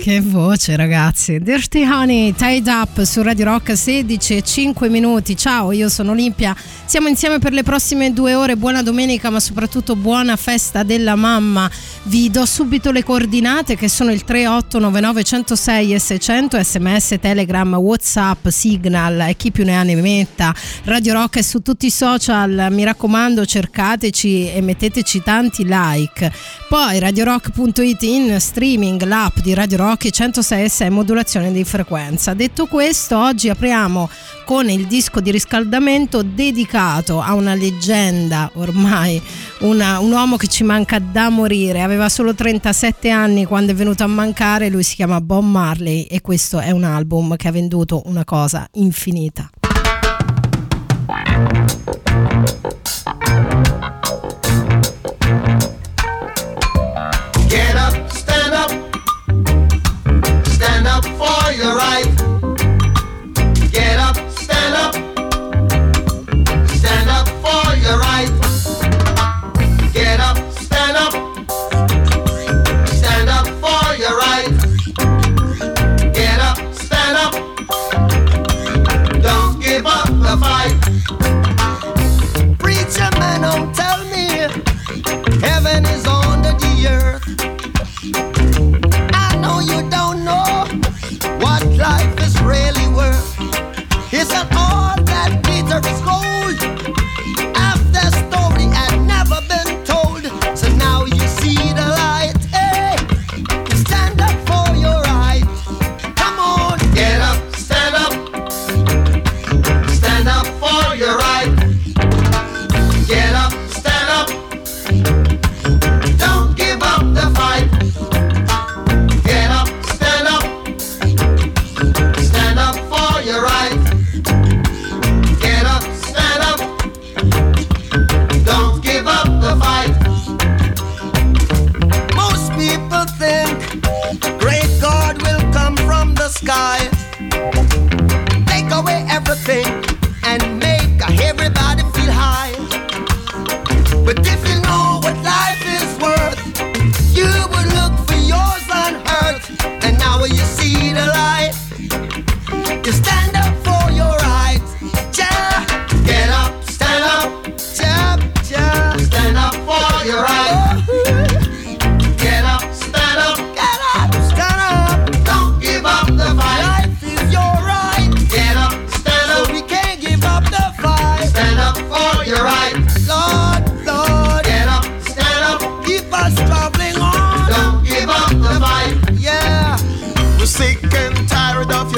che voce ragazzi. Dirty Honey, Tied Up su Radio Rock 16 e 5 minuti. Ciao, io sono Olimpia. Siamo insieme per le prossime due ore. Buona domenica, ma soprattutto buona festa della mamma. Vi do subito le coordinate che sono il 3899 106 e 600, sms, telegram, whatsapp, signal e chi più ne ha ne metta. Radio Rock è su tutti i social, mi raccomando cercateci e metteteci tanti like. Poi radiorock.it in streaming, l'app di Radio Rock 106 SM modulazione di frequenza. Detto questo, oggi apriamo con il disco di riscaldamento dedicato a una leggenda ormai, una, un uomo che ci manca da morire aveva solo 37 anni quando è venuto a mancare, lui si chiama Bob Marley e questo è un album che ha venduto una cosa infinita. Up for your right. That glitter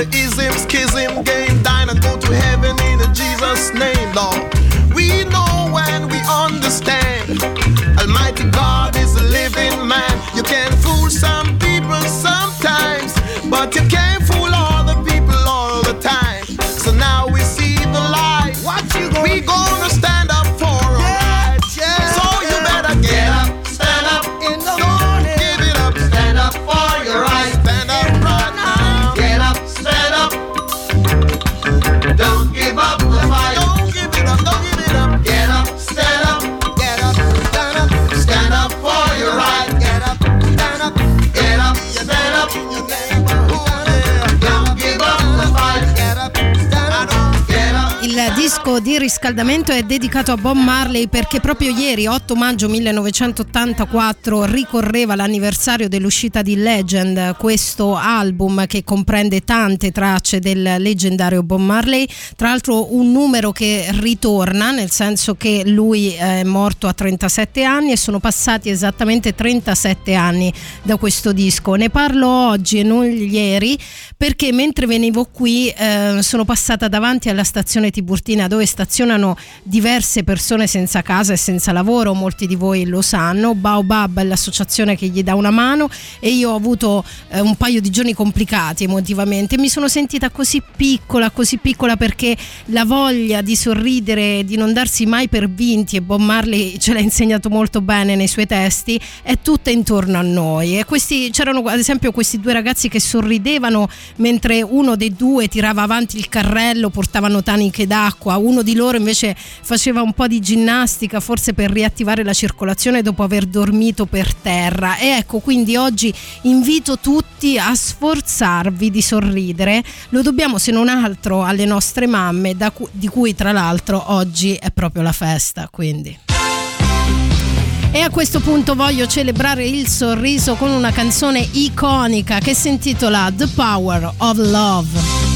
your ism, schism, game, dine and go to heaven in Jesus' name, Lord. We know when we understand. Almighty God is a living man. You can fool some Di riscaldamento è dedicato a Bob Marley perché proprio ieri, 8 maggio 1984, ricorreva l'anniversario dell'uscita di Legend, questo album che comprende tante tracce del leggendario Bob Marley, tra l'altro un numero che ritorna, nel senso che lui è morto a 37 anni e sono passati esattamente 37 anni da questo disco. Ne parlo oggi e non ieri perché mentre venivo qui eh, sono passata davanti alla stazione Tiburtina Palestina dove stazionano diverse persone senza casa e senza lavoro, molti di voi lo sanno. Baobab è l'associazione che gli dà una mano e io ho avuto eh, un paio di giorni complicati emotivamente. Mi sono sentita così piccola, così piccola perché la voglia di sorridere, di non darsi mai per vinti e Bob Marley ce l'ha insegnato molto bene nei suoi testi, è tutta intorno a noi. E questi, c'erano ad esempio questi due ragazzi che sorridevano mentre uno dei due tirava avanti il carrello, portavano taniche d'acqua, uno di loro invece faceva un po' di ginnastica, forse per riattivare la circolazione dopo aver dormito per terra. E ecco, quindi oggi invito tutti a sforzarvi di sorridere. Lo dobbiamo se non altro alle nostre mamme, cu- di cui tra l'altro oggi è proprio la festa. Quindi. E a questo punto voglio celebrare il sorriso con una canzone iconica che si intitola The Power of Love.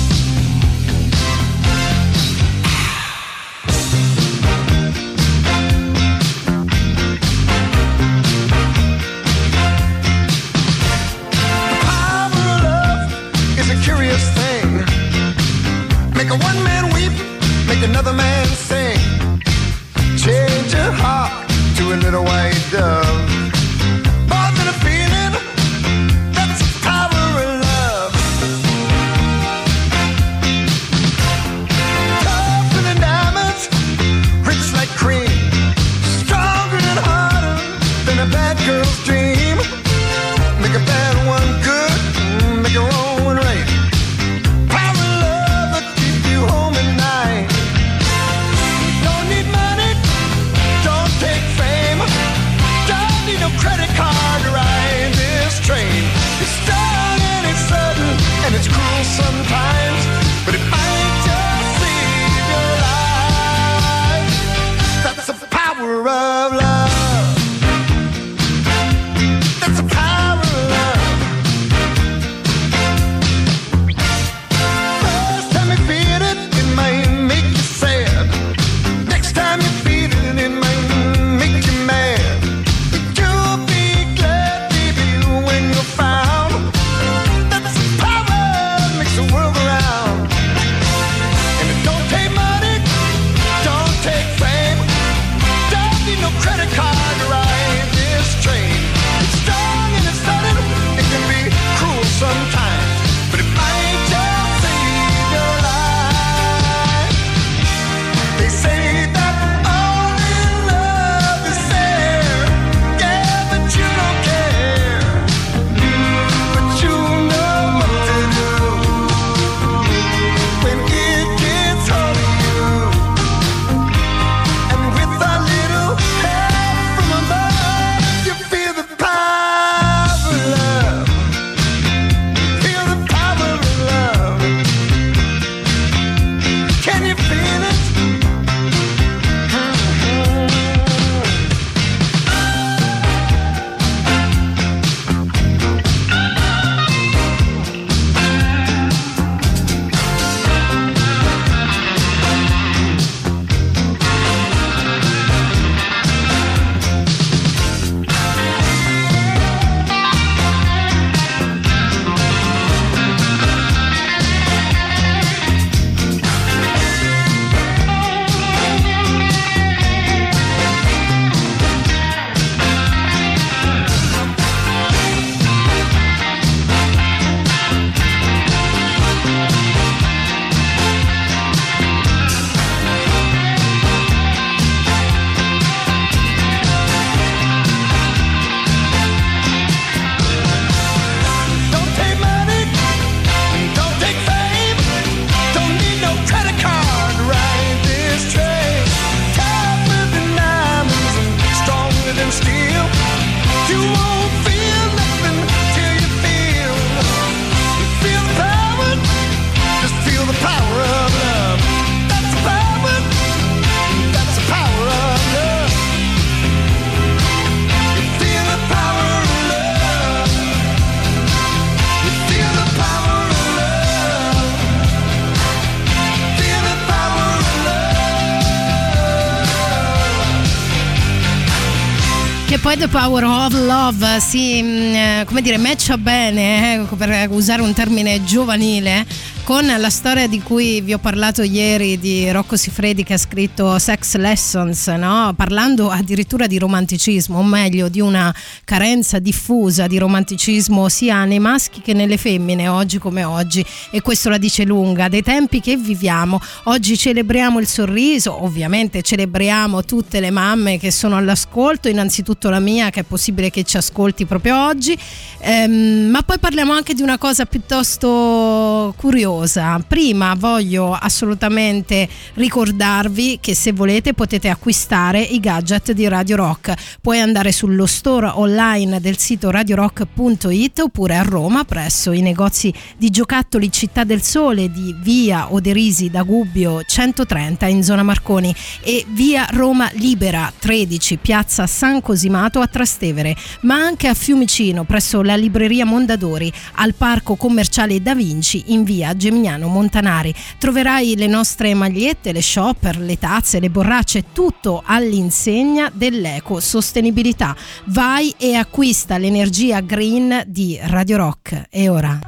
Poi The Power of Love si, mm, eh, come dire, matcha bene, eh, per usare un termine giovanile, con la storia di cui vi ho parlato ieri di Rocco Sifredi che ha scritto Sex Lessons, no? parlando addirittura di romanticismo, o meglio di una carenza diffusa di romanticismo sia nei maschi che nelle femmine, oggi come oggi, e questo la dice lunga, dei tempi che viviamo. Oggi celebriamo il sorriso, ovviamente celebriamo tutte le mamme che sono all'ascolto, innanzitutto la mia che è possibile che ci ascolti proprio oggi, ehm, ma poi parliamo anche di una cosa piuttosto curiosa cosa. Prima voglio assolutamente ricordarvi che se volete potete acquistare i gadget di Radio Rock. Puoi andare sullo store online del sito radiorock.it oppure a Roma presso i negozi di giocattoli Città del Sole di via Oderisi da Gubbio 130 in zona Marconi e via Roma Libera 13 piazza San Cosimato a Trastevere, ma anche a Fiumicino presso la libreria Mondadori al parco commerciale Da Vinci in via Gemignano Montanari. Troverai le nostre magliette, le shopper, le tazze, le borracce, tutto all'insegna dell'eco-sostenibilità. Vai e acquista l'energia green di Radio Rock. E ora?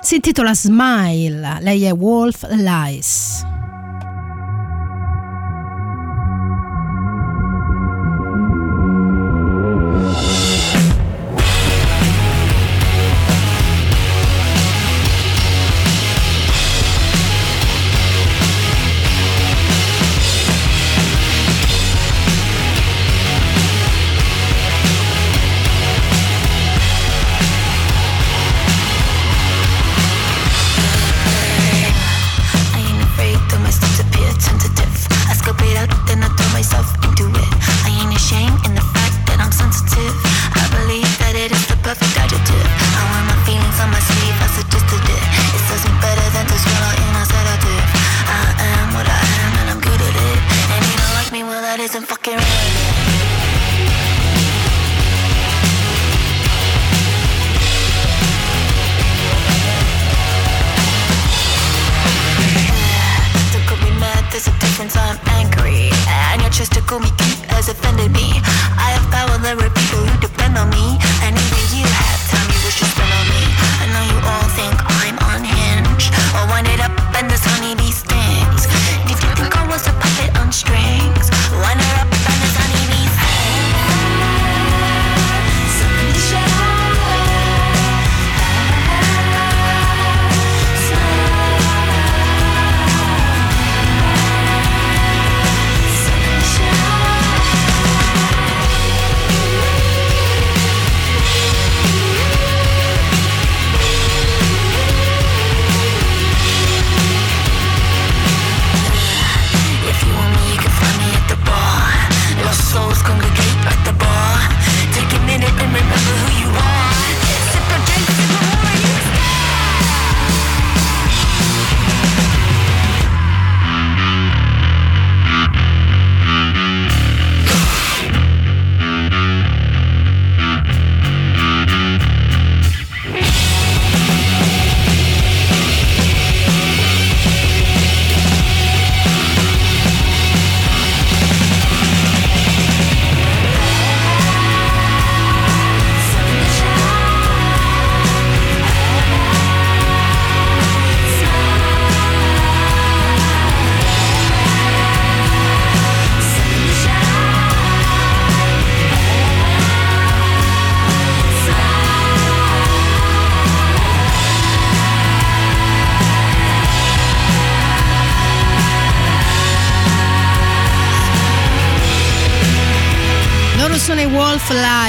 Si intitola Smile, lei è Wolf Lies.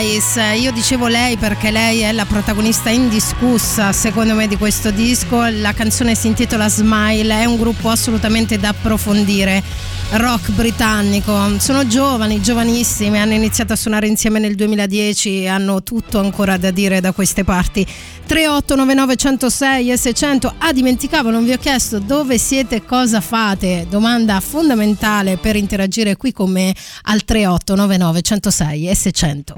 Io dicevo lei perché lei è la protagonista indiscussa secondo me di questo disco, la canzone si intitola Smile, è un gruppo assolutamente da approfondire, rock britannico, sono giovani, giovanissimi, hanno iniziato a suonare insieme nel 2010, hanno tutto ancora da dire da queste parti. 3899 106 e 600. Ah, dimenticavo, non vi ho chiesto dove siete e cosa fate. Domanda fondamentale per interagire qui con me al 3899 106 e 600.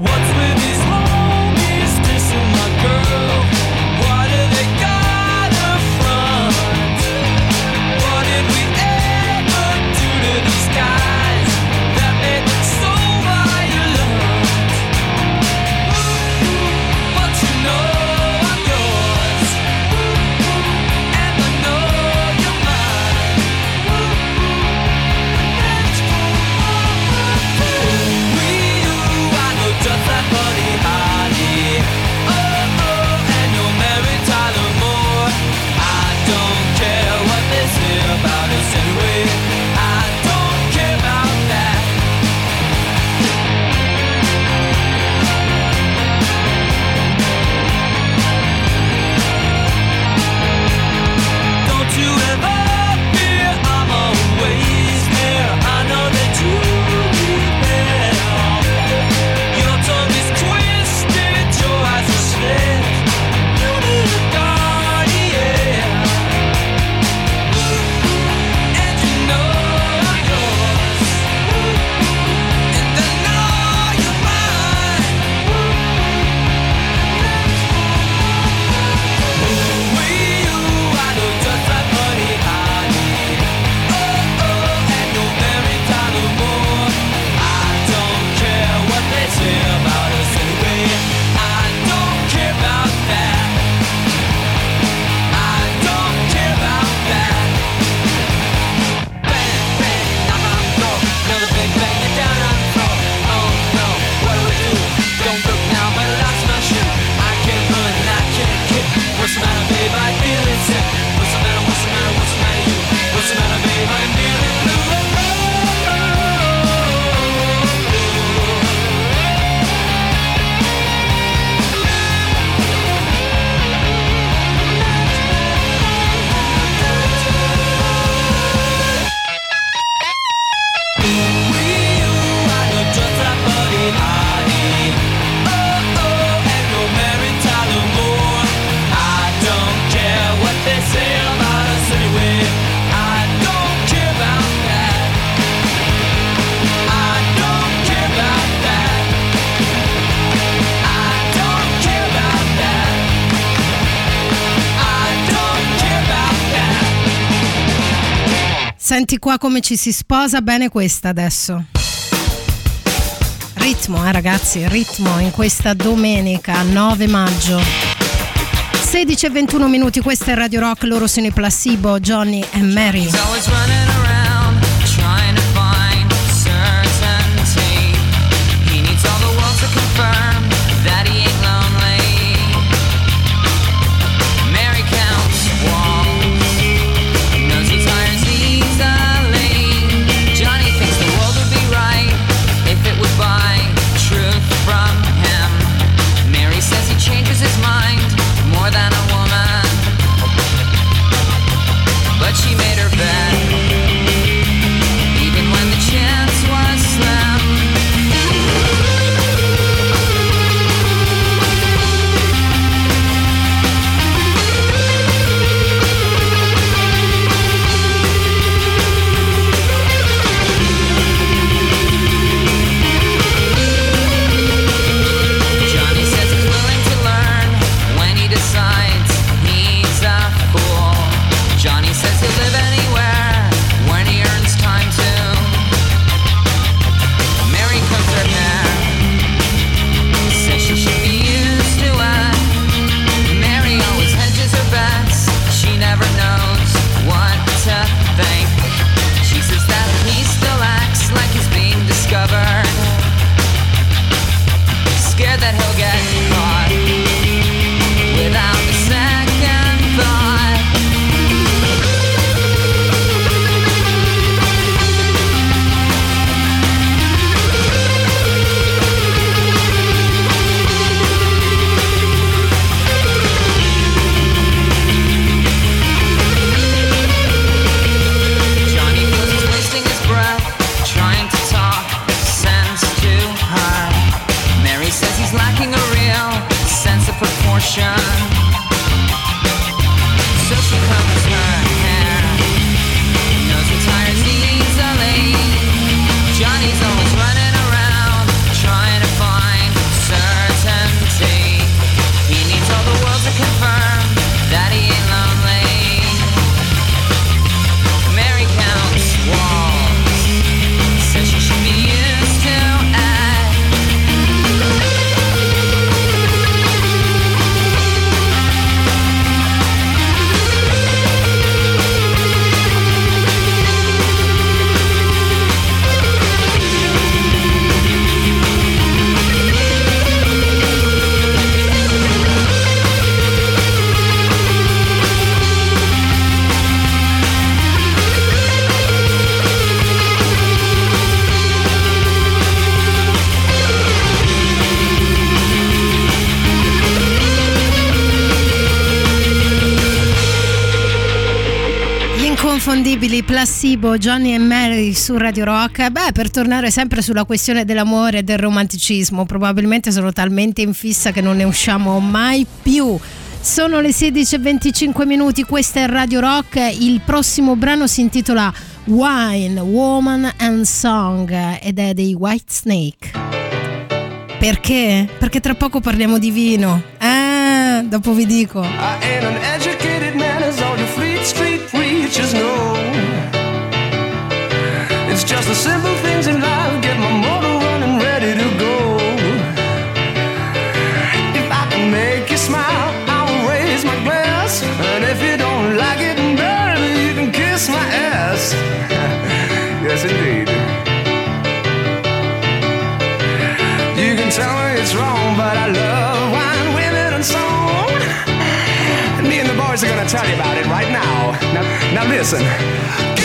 Qua come ci si sposa bene questa adesso. Ritmo, eh ragazzi, ritmo in questa domenica 9 maggio. 16 e 21 minuti, questa è Radio Rock, loro sono i Placebo, Johnny e Mary. That he'll get Placebo, Johnny e Mary su Radio Rock. Beh, per tornare sempre sulla questione dell'amore e del romanticismo, probabilmente sono talmente in fissa che non ne usciamo mai più. Sono le 16.25 minuti, questa è Radio Rock. Il prossimo brano si intitola Wine, Woman and Song ed è dei White Snake. Perché? Perché tra poco parliamo di vino. Ah, dopo vi dico. I ain't an educated man as all your Fleet Street preachers know. It's just the simple things in life get my motor running ready to go. If I can make you smile, I will raise my glass. And if you don't like it, baby, you can kiss my ass. yes, indeed. You can tell me it's wrong, but I love wine, women, and song. And me and the boys are gonna tell you about it right now. Now, now listen.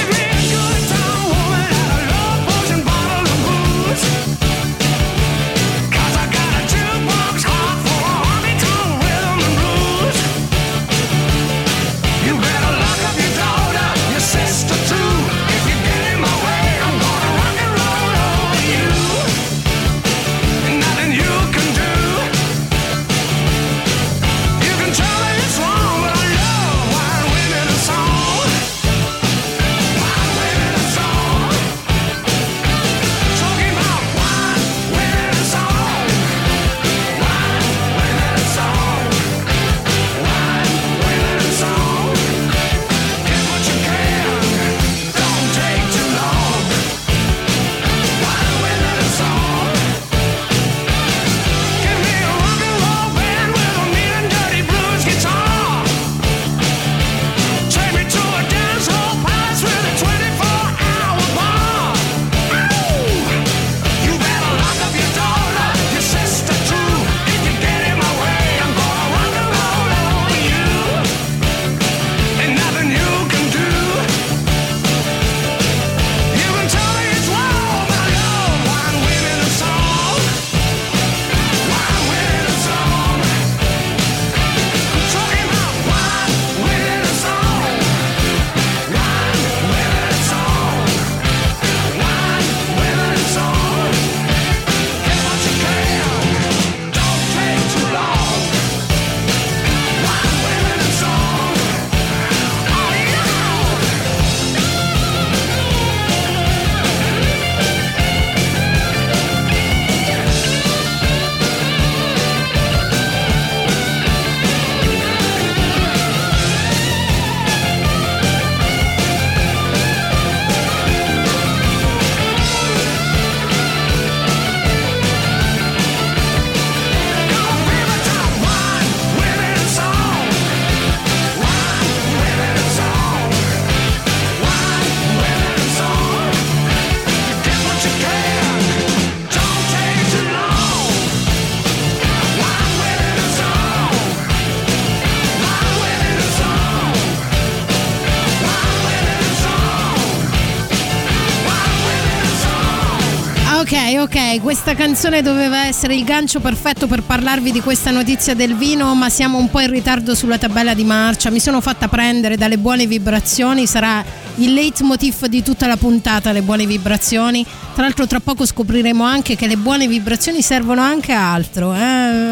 Questa canzone doveva essere il gancio perfetto per parlarvi di questa notizia del vino, ma siamo un po' in ritardo sulla tabella di marcia. Mi sono fatta prendere dalle buone vibrazioni, sarà il leitmotiv di tutta la puntata, le buone vibrazioni. Tra l'altro tra poco scopriremo anche che le buone vibrazioni servono anche a altro, eh?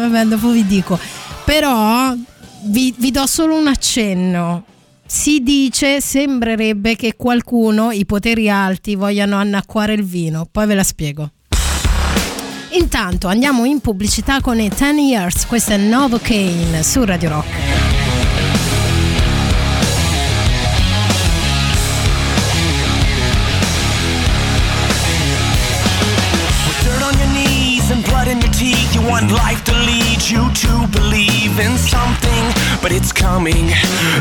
Vabbè, dopo vi dico. Però vi, vi do solo un accenno. Si dice, sembrerebbe che qualcuno, i poteri alti, vogliano annacquare il vino. Poi ve la spiego. Intanto andiamo in pubblicità con i 10 Years, questo è Novocaine su Radio Rock. Want life to lead you to believe in something, but it's coming.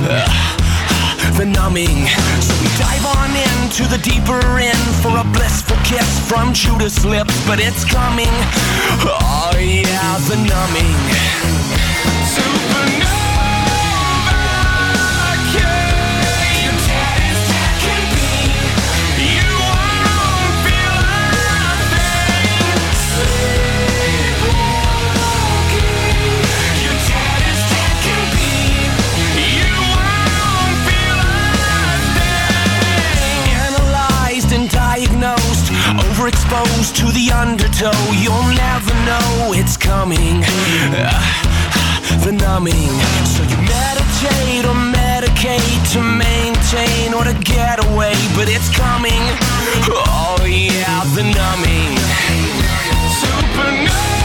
Ugh, the numbing. So we dive on into the deeper end for a blissful kiss from Judas' lips, but it's coming. Oh yeah, the numbing. Supernova, overexposed to the undertow. You'll never know it's coming. Ah, the numbing. So you meditate or medicate to maintain or to get away, but it's coming. Oh yeah, the numbing. Supernova.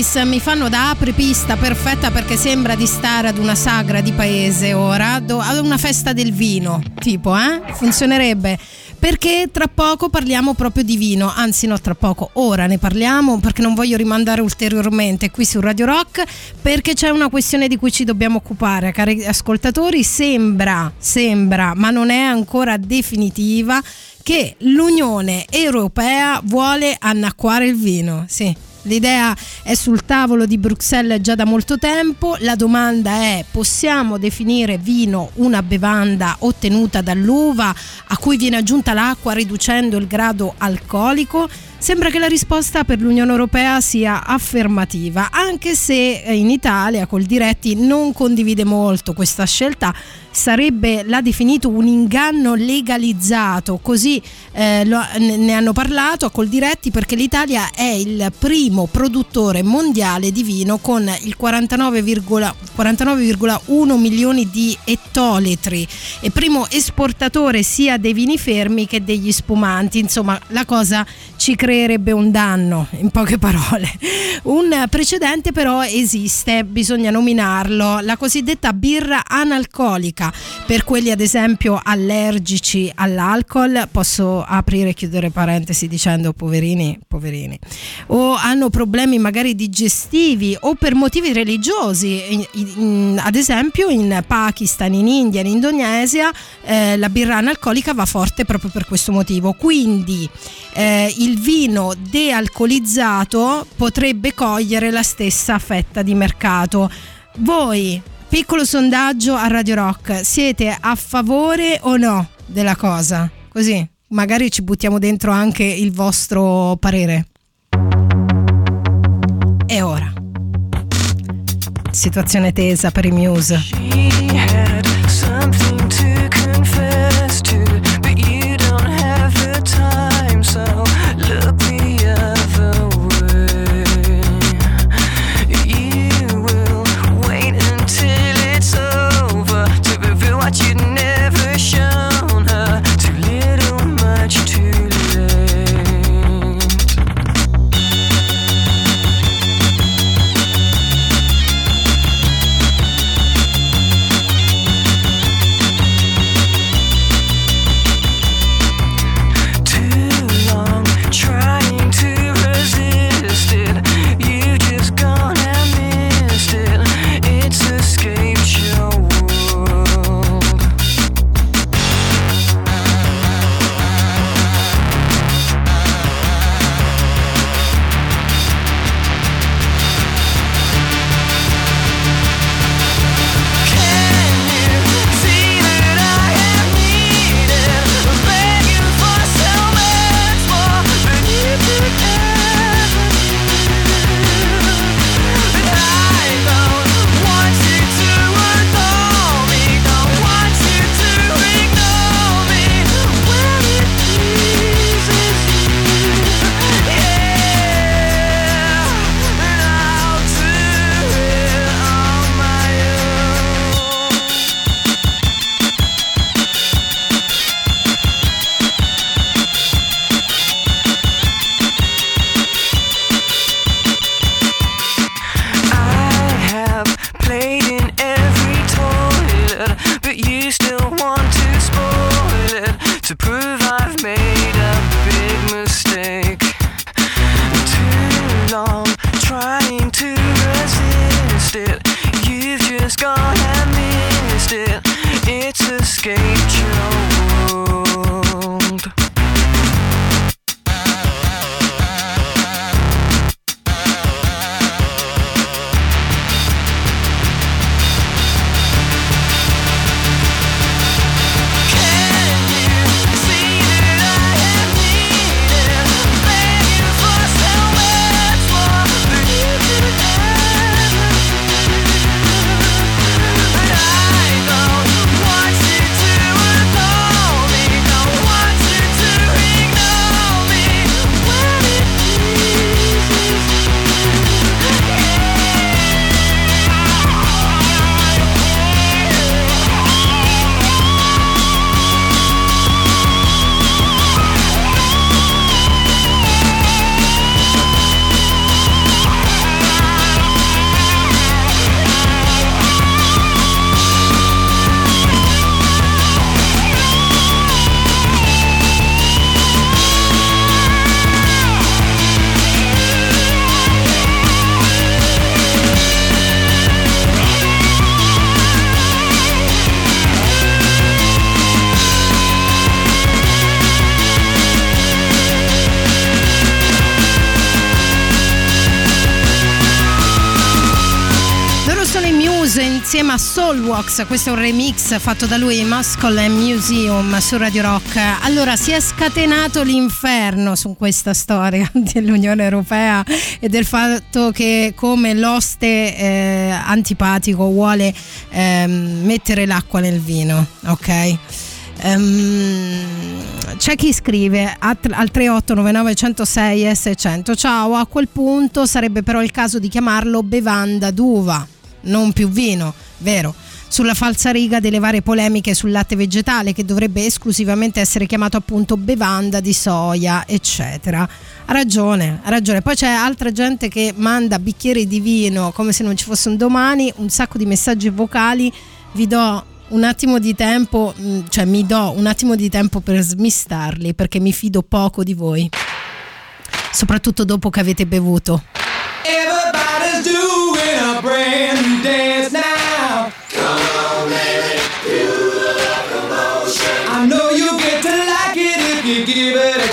Murphys mi fanno da apripista perfetta perché sembra di stare ad una sagra di paese ora, ad una festa del vino, tipo, eh? Funzionerebbe. Perché tra poco parliamo proprio di vino, anzi no, tra poco, ora ne parliamo perché non voglio rimandare ulteriormente qui su Radio Rock perché c'è una questione di cui ci dobbiamo occupare, cari ascoltatori, sembra, sembra, ma non è ancora definitiva che l'Unione Europea vuole annacquare il vino. Sì. L'idea è sul tavolo di Bruxelles già da molto tempo, la domanda è possiamo definire vino una bevanda ottenuta dall'uva a cui viene aggiunta l'acqua riducendo il grado alcolico? Sembra che la risposta per l'Unione Europea sia affermativa, anche se eh, in Italia col Diretti non condivide molto questa scelta, sarebbe l'ha definito un inganno legalizzato, così eh, lo- ne hanno parlato a col Diretti perché l'Italia è il primo produttore mondiale di vino con il 49,1 49,1 milioni di ettolitri. E primo esportatore sia dei vini fermi che degli spumanti, insomma la cosa ci creerebbe un danno, in poche parole. Un precedente però esiste, bisogna nominarlo, la cosiddetta birra analcolica. Per quelli ad esempio allergici all'alcol, posso aprire e chiudere parentesi dicendo poverini, poverini, o hanno problemi magari digestivi o per motivi religiosi, ad esempio in Pakistan, in India, in Indonesia eh, la birra analcolica va forte proprio per questo motivo. Quindi eh, il vino vino dealcolizzato potrebbe cogliere la stessa fetta di mercato. Voi, piccolo sondaggio a Radio Rock, siete a favore o no della cosa? Così magari ci buttiamo dentro anche il vostro parere. E ora. Situazione tesa per i Muse. Questo è un remix fatto da lui, Muscle and Museum su Radio Rock. Allora si è scatenato l'inferno su questa storia dell'Unione Europea e del fatto che come l'oste eh, antipatico vuole ehm, mettere l'acqua nel vino, ok? Ehm, c'è chi scrive al 3899 106 S100 ciao a quel punto sarebbe però il caso di chiamarlo bevanda d'uva non più vino vero sulla falsa riga delle varie polemiche sul latte vegetale che dovrebbe esclusivamente essere chiamato appunto bevanda di soia eccetera. Ha ragione ha ragione. Poi c'è altra gente che manda bicchieri di vino come se non ci fosse un domani un sacco di messaggi vocali. Vi do un attimo di tempo, mh, cioè mi do un attimo di tempo per smistarli perché mi fido poco di voi, soprattutto dopo che avete bevuto. Everybody's doing a brand new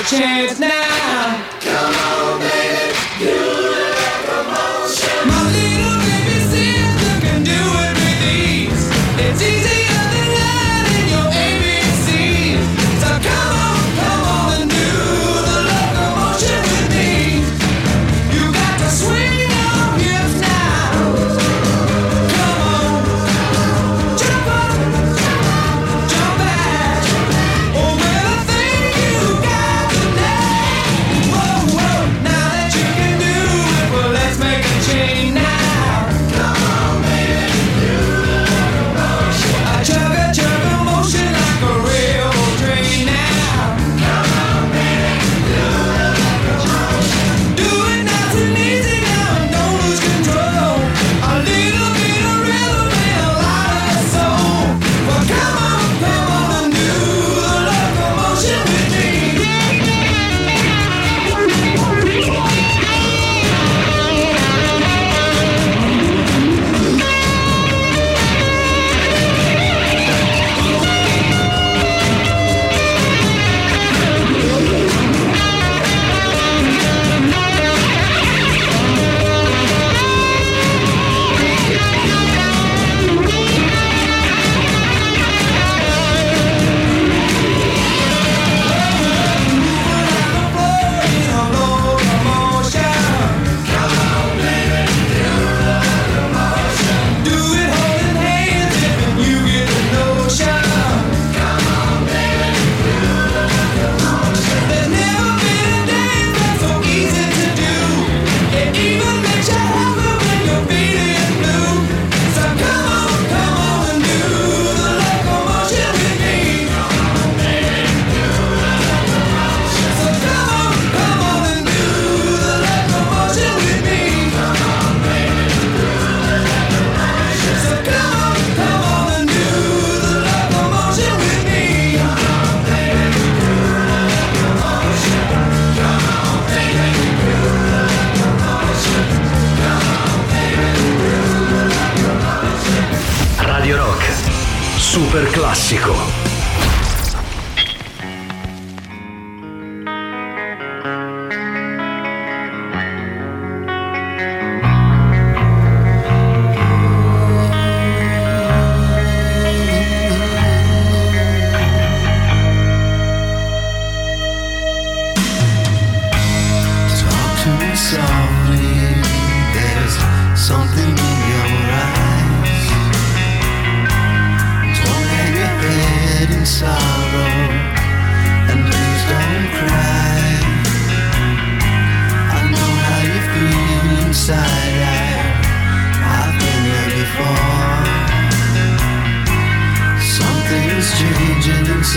chance now.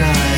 side.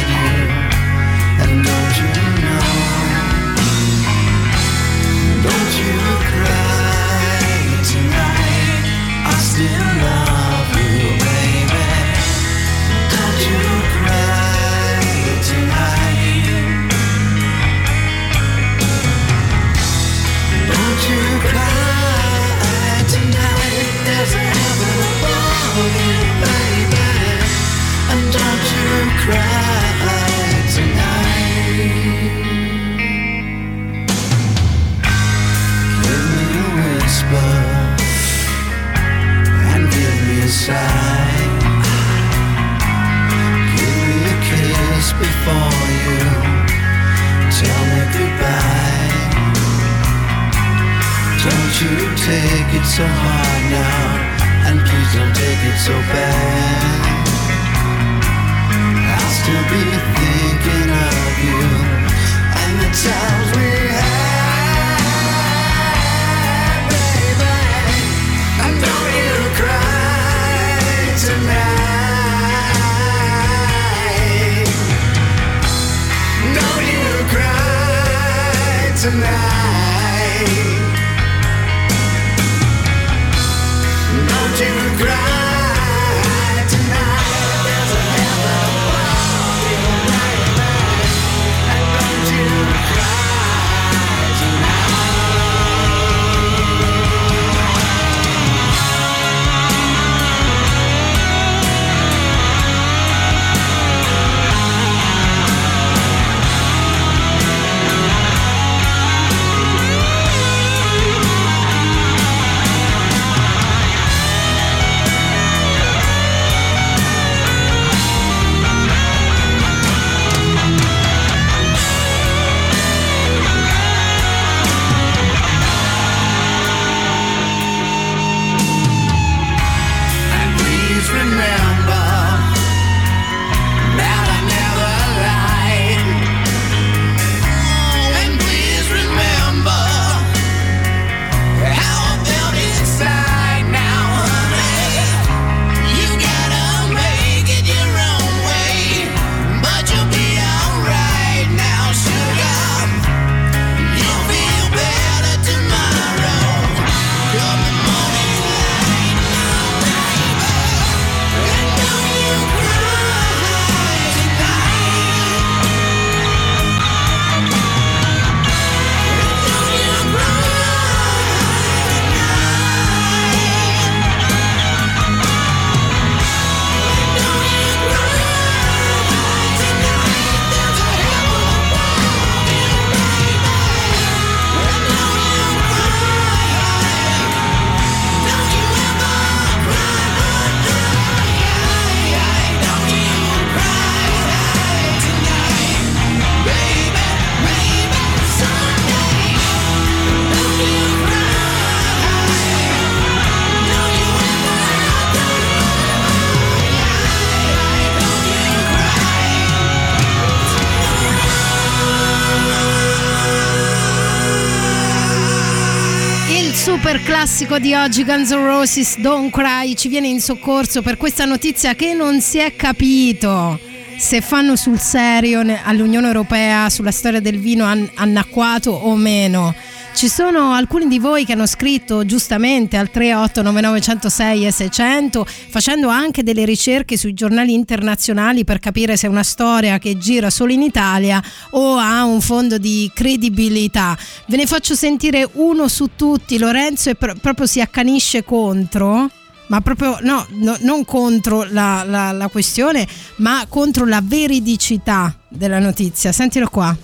Classico di oggi, Guns N' Roses, Don't Cry, ci viene in soccorso per questa notizia che non si è capito se fanno sul serio ne- all'Unione Europea sulla storia del vino an- annacquato o meno. Ci sono alcuni di voi che hanno scritto giustamente al 3899106 e 600 facendo anche delle ricerche sui giornali internazionali per capire se è una storia che gira solo in Italia o ha un fondo di credibilità. Ve ne faccio sentire uno su tutti, Lorenzo e pro- proprio si accanisce contro ma proprio no, no, non contro la, la- la questione, ma contro la veridicità della notizia. Sentilo qua.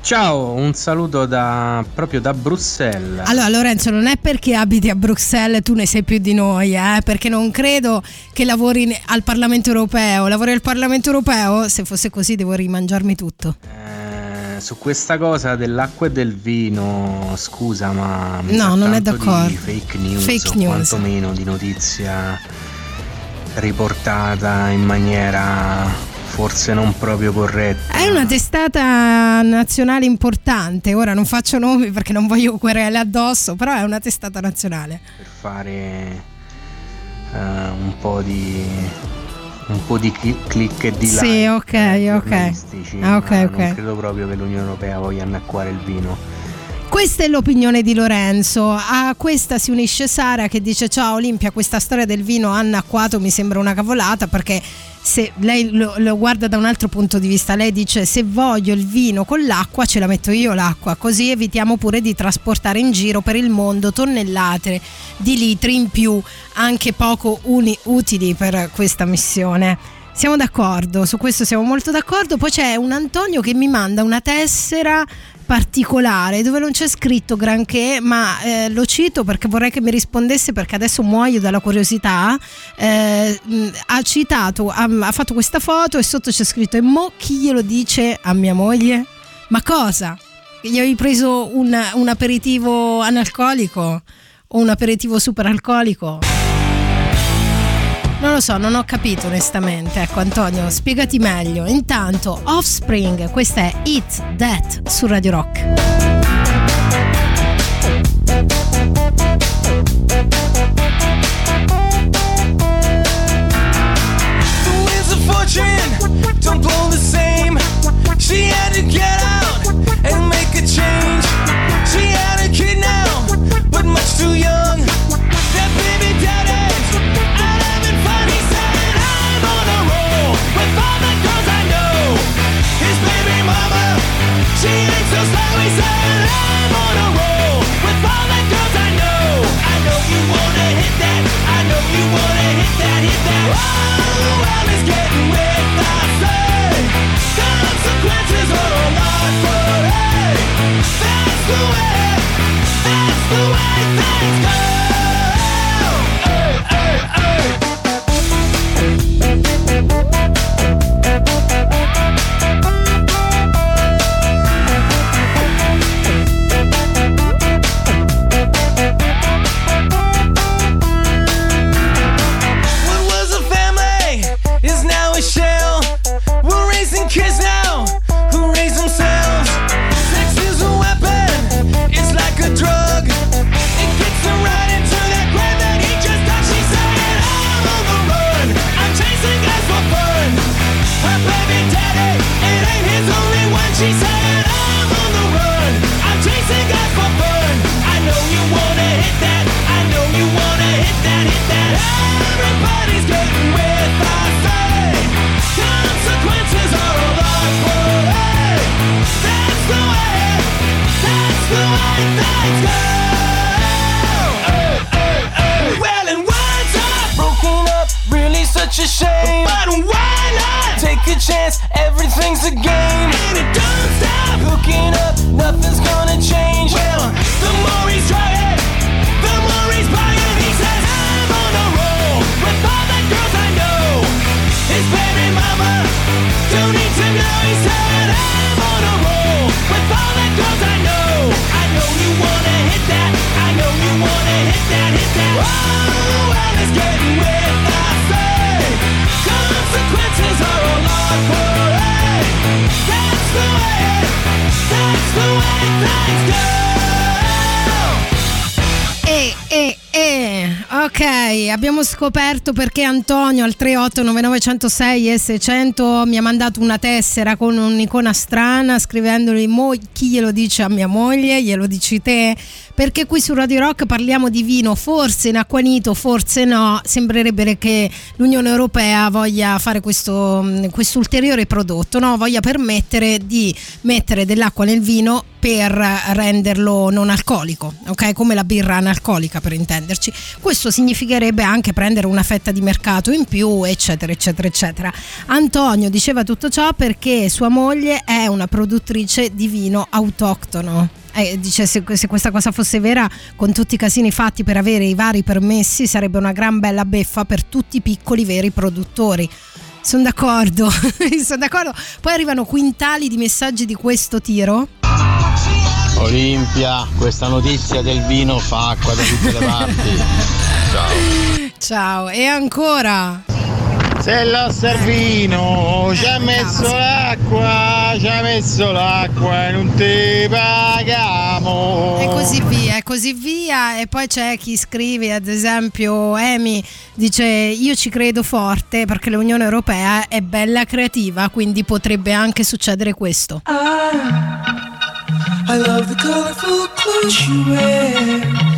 Ciao, un saluto da, proprio da Bruxelles. Allora Lorenzo, non è perché abiti a Bruxelles tu ne sei più di noi, eh, perché non credo che lavori al Parlamento europeo. Lavori al Parlamento europeo? Se fosse così devo rimangiarmi tutto. Eh, su questa cosa dell'acqua e del vino, scusa, ma mi No, non è d'accordo. Di fake news, Fake o news. quantomeno di notizia riportata in maniera forse non proprio corretta. È una testata nazionale importante, ora non faccio nomi perché non voglio querele addosso, però è una testata nazionale. per fare eh, un po' di un po' di cli- click e di Sì, like ok, eh, ok. giornalistici, Ah, ok, ma ok. non credo proprio che l'Unione Europea voglia annacquare il vino Questa è l'opinione di Lorenzo. A questa si unisce Sara che dice: Ciao Olimpia, questa storia del vino annacquato mi sembra una cavolata perché se lei lo, lo guarda da un altro punto di vista, lei dice: Se voglio il vino con l'acqua, ce la metto io l'acqua, così evitiamo pure di trasportare in giro per il mondo tonnellate di litri in più, anche poco uni- utili per questa missione. Siamo d'accordo, su questo siamo molto d'accordo. Poi c'è un Antonio che mi manda una tessera particolare dove non c'è scritto granché, ma eh, lo cito perché vorrei che mi rispondesse perché adesso muoio dalla curiosità. Eh, ha citato, ha, ha fatto questa foto e sotto c'è scritto: E mo chi glielo dice a mia moglie? Ma cosa? Gli avevi preso un, un aperitivo analcolico o un aperitivo super alcolico? Non lo so, non ho capito onestamente. Ecco Antonio, spiegati meglio. Intanto, Offspring, questa è It That su Radio Rock. That's the way, things go. Scoperto perché Antonio al 389906 e 600 mi ha mandato una tessera con un'icona strana scrivendogli chi glielo dice a mia moglie, glielo dici te? Perché qui su Radio Rock parliamo di vino, forse in acquanito, forse no, sembrerebbe che l'Unione Europea voglia fare questo questo ulteriore prodotto, no? voglia permettere di mettere dell'acqua nel vino per renderlo non alcolico, ok? Come la birra analcolica per intenderci. Questo significherebbe anche prendere una fetta di mercato in più, eccetera, eccetera, eccetera. Antonio diceva tutto ciò perché sua moglie è una produttrice di vino autoctono. Eh, dice se, se questa cosa fosse vera, con tutti i casini fatti per avere i vari permessi, sarebbe una gran bella beffa per tutti i piccoli veri produttori. Sono d'accordo, sono d'accordo. Poi arrivano quintali di messaggi di questo tiro. Olimpia, questa notizia del vino fa acqua da tutte le parti. Ciao. Ciao, e ancora. Se l'ho servino, ci ha messo l'acqua, ci ha messo l'acqua e non ti paghiamo. E così via, e così via. E poi c'è chi scrive, ad esempio, Emi dice: Io ci credo forte perché l'Unione Europea è bella creativa, quindi potrebbe anche succedere questo. I love the colorful clothes you wear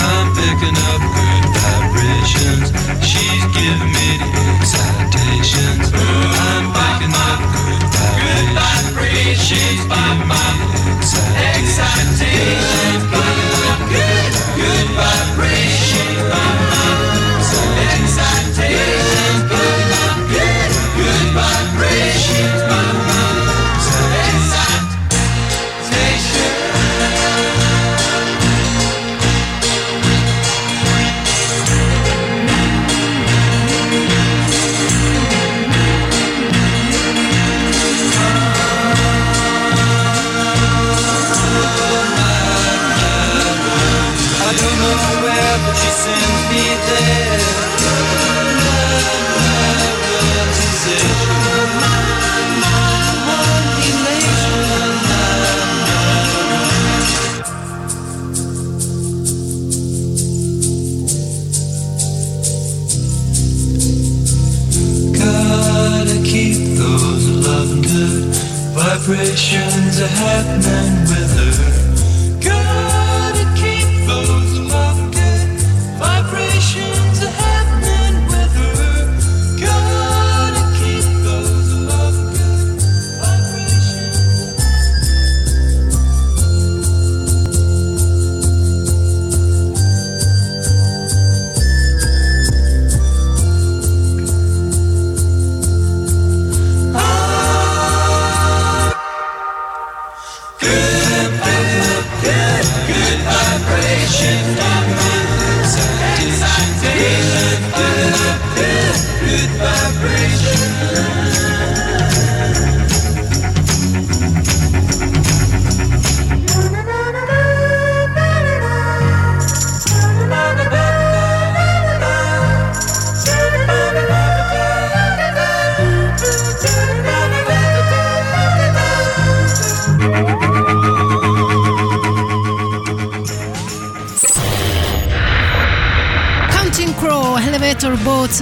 I'm picking up good vibrations.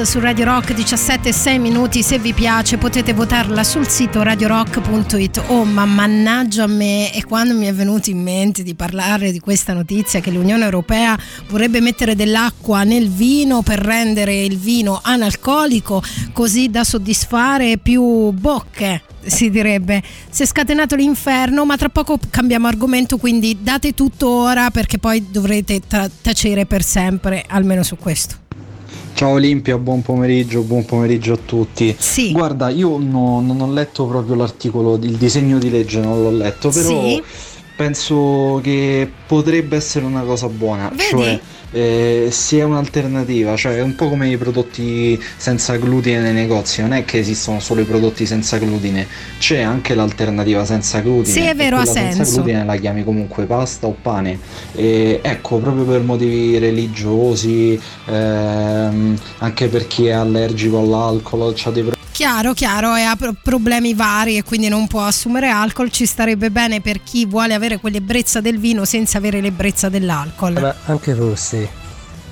Su Radio Rock 17 e 6 minuti. Se vi piace potete votarla sul sito radiorock.it. Oh, ma mannaggia a me! E quando mi è venuto in mente di parlare di questa notizia che l'Unione Europea vorrebbe mettere dell'acqua nel vino per rendere il vino analcolico, così da soddisfare più bocche si direbbe. Si è scatenato l'inferno, ma tra poco cambiamo argomento, quindi date tutto ora perché poi dovrete ta- tacere per sempre, almeno su questo. Ciao Olimpia, buon pomeriggio, buon pomeriggio a tutti. Sì. Guarda, io no- non ho letto proprio l'articolo, il disegno di legge non l'ho letto, però Sì. penso che potrebbe essere una cosa buona. Vedi? Cioè, eh, sia un'alternativa, cioè è un po' come i prodotti senza glutine nei negozi, non è che esistono solo i prodotti senza glutine, c'è anche l'alternativa senza glutine. Sì, è vero, ha quella senza senso. glutine la chiami comunque pasta o pane. E ecco, proprio per motivi religiosi, ehm, anche per chi è allergico all'alcol, c'ha dei problemi. Chiaro, chiaro, e ha pro- problemi vari e quindi non può assumere alcol. Ci starebbe bene per chi vuole avere quell'ebbrezza del vino senza avere l'ebbrezza dell'alcol. Ma anche forse,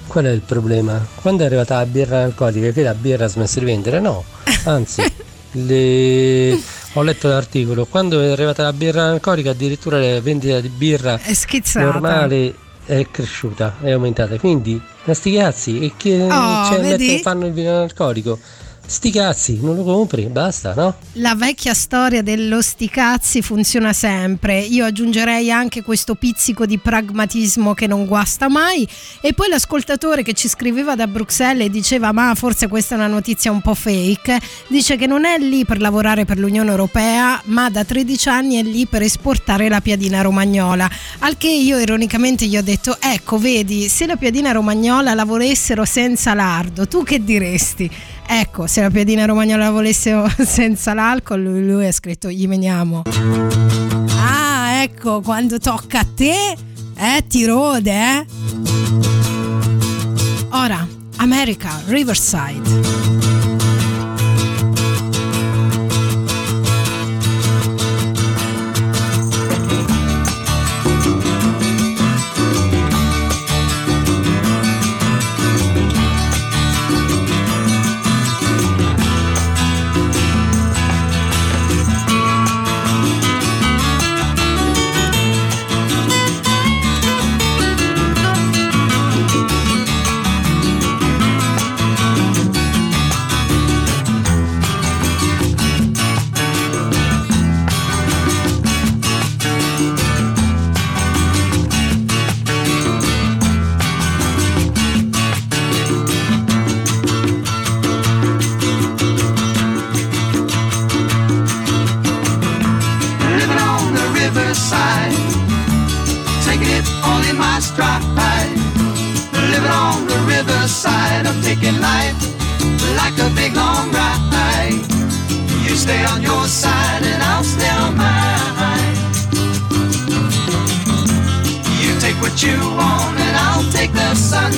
qual è il problema? Quando è arrivata la birra alcolica, che la birra ha smesso di vendere? No, anzi, le- ho letto l'articolo, quando è arrivata la birra alcolica addirittura la vendita di birra normale è cresciuta, è aumentata. Quindi, ma sti cazzi, e che Oh, cioè, fanno il vino alcolico? Sti cazzi, non lo compri, basta, no? La vecchia storia dello sticazzi funziona sempre. Io aggiungerei anche questo pizzico di pragmatismo che non guasta mai. E poi l'ascoltatore che ci scriveva da Bruxelles e diceva: Ma forse questa è una notizia un po' fake. Dice che non è lì per lavorare per l'Unione Europea, ma da 13 anni è lì per esportare la piadina romagnola. Al che io ironicamente gli ho detto: Ecco, vedi, se la piadina romagnola la volessero senza lardo, tu che diresti? Ecco, se la piadina romagnola la volessero senza l'alcol, lui, lui ha scritto gli veniamo. Ah, ecco, quando tocca a te, eh, ti rode, eh? Ora, America, Riverside.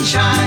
Sunshine.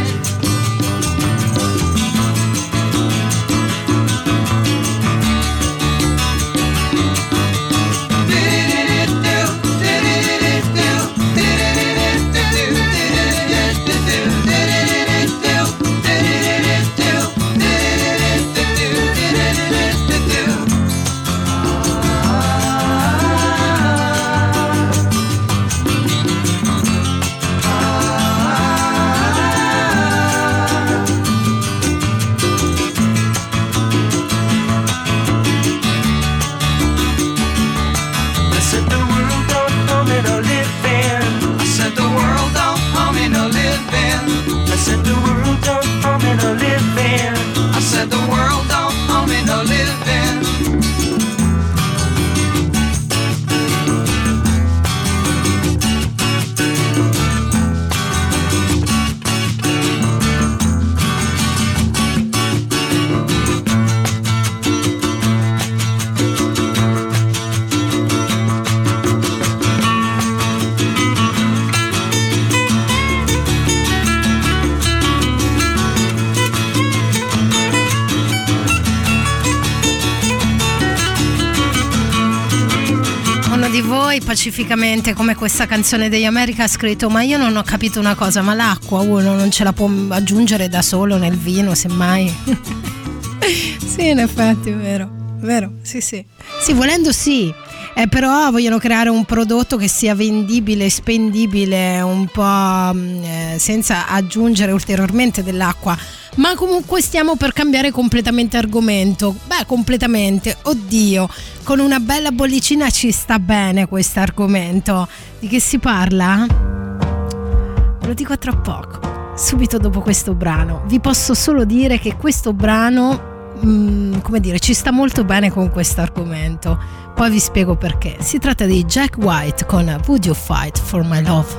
Pacificamente come questa canzone degli America ha scritto ma io non ho capito una cosa, ma l'acqua uno non ce la può aggiungere da solo nel vino semmai? sì, in effetti è vero, vero, sì sì. Sì, volendo sì. Eh, però vogliono creare un prodotto che sia vendibile, spendibile, un po' mh, eh, senza aggiungere ulteriormente dell'acqua. Ma comunque stiamo per cambiare completamente argomento. Beh, completamente. Oddio, con una bella bollicina ci sta bene questo argomento. Di che si parla? Ve lo dico tra poco. Subito dopo questo brano. Vi posso solo dire che questo brano, mm, come dire, ci sta molto bene con questo argomento. Poi vi spiego perché. Si tratta di Jack White con Would You Fight for My Love?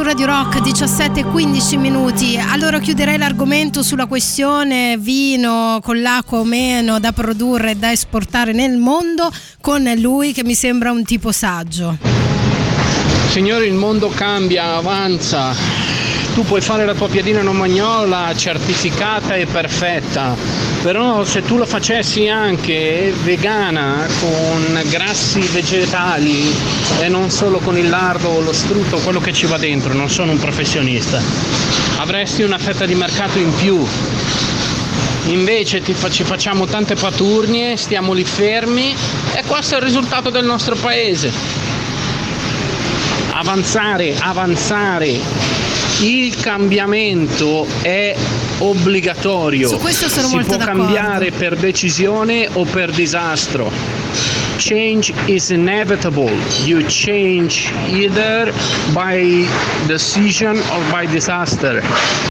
Su Radio Rock 17 e 15 minuti. Allora chiuderei l'argomento sulla questione vino con l'acqua o meno da produrre e da esportare nel mondo con lui che mi sembra un tipo saggio. Signori, il mondo cambia, avanza. Tu puoi fare la tua piadina romagnola certificata e perfetta, però se tu la facessi anche vegana con grassi vegetali e non solo con il lardo o lo strutto, quello che ci va dentro, non sono un professionista, avresti una fetta di mercato in più. Invece fa- ci facciamo tante paturnie, stiamo lì fermi e questo è il risultato del nostro paese avanzare, avanzare. Il cambiamento è obbligatorio. Su questo sono si molto può d'accordo. cambiare per decisione o per disastro. Change is inevitable. You change either by decision or by disaster.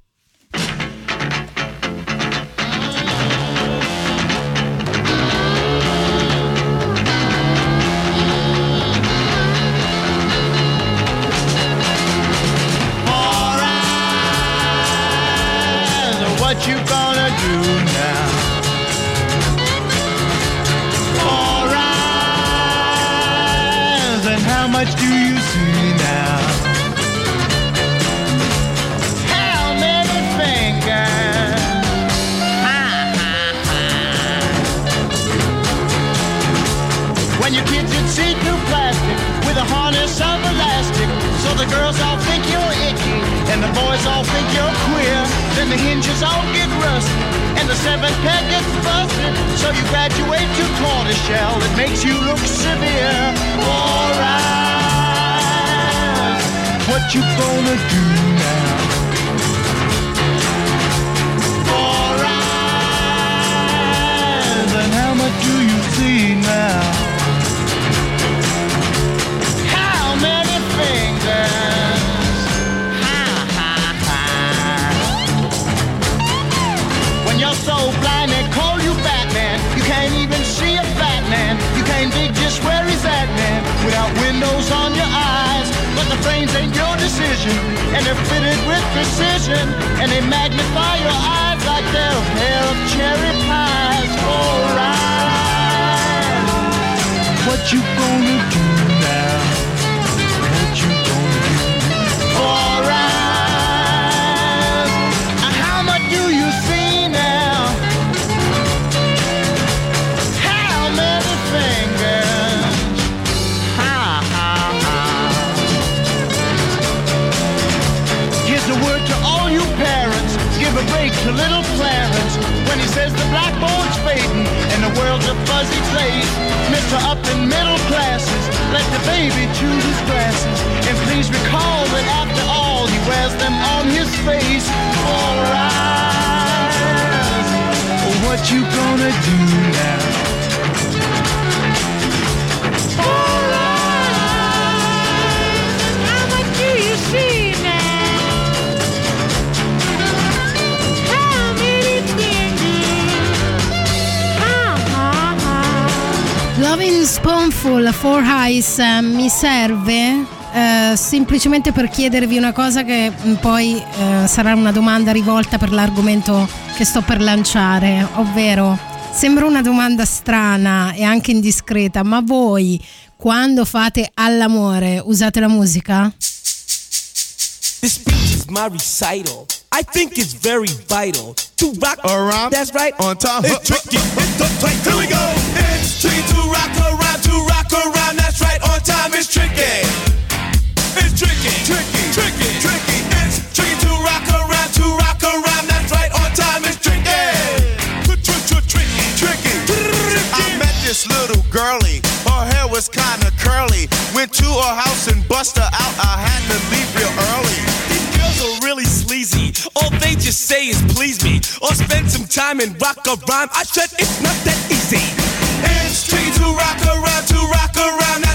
They're fitted with precision and they magnify your eyes like they're to up and middle classes. Let the baby choose his glasses. And please recall that after all, he wears them on his face for eyes. What you gonna do now? Beautiful Four Eyes eh, mi serve eh, semplicemente per chiedervi una cosa che mm, poi eh, sarà una domanda rivolta per l'argomento che sto per lanciare, ovvero sembra una domanda strana e anche indiscreta, ma voi quando fate all'amore usate la musica? This speech is my recital. I think it's very vital to rock around. That's right, on top. It's tricky. It's tough, Here we go. It's tricky to rock around. this little girlie. Her hair was kinda curly. Went to her house and bust her out. I had to leave real early. These girls are really sleazy. All they just say is please me. Or spend some time and rock a rhyme. I said it's not that easy. It's tricky to rock around, to rock around.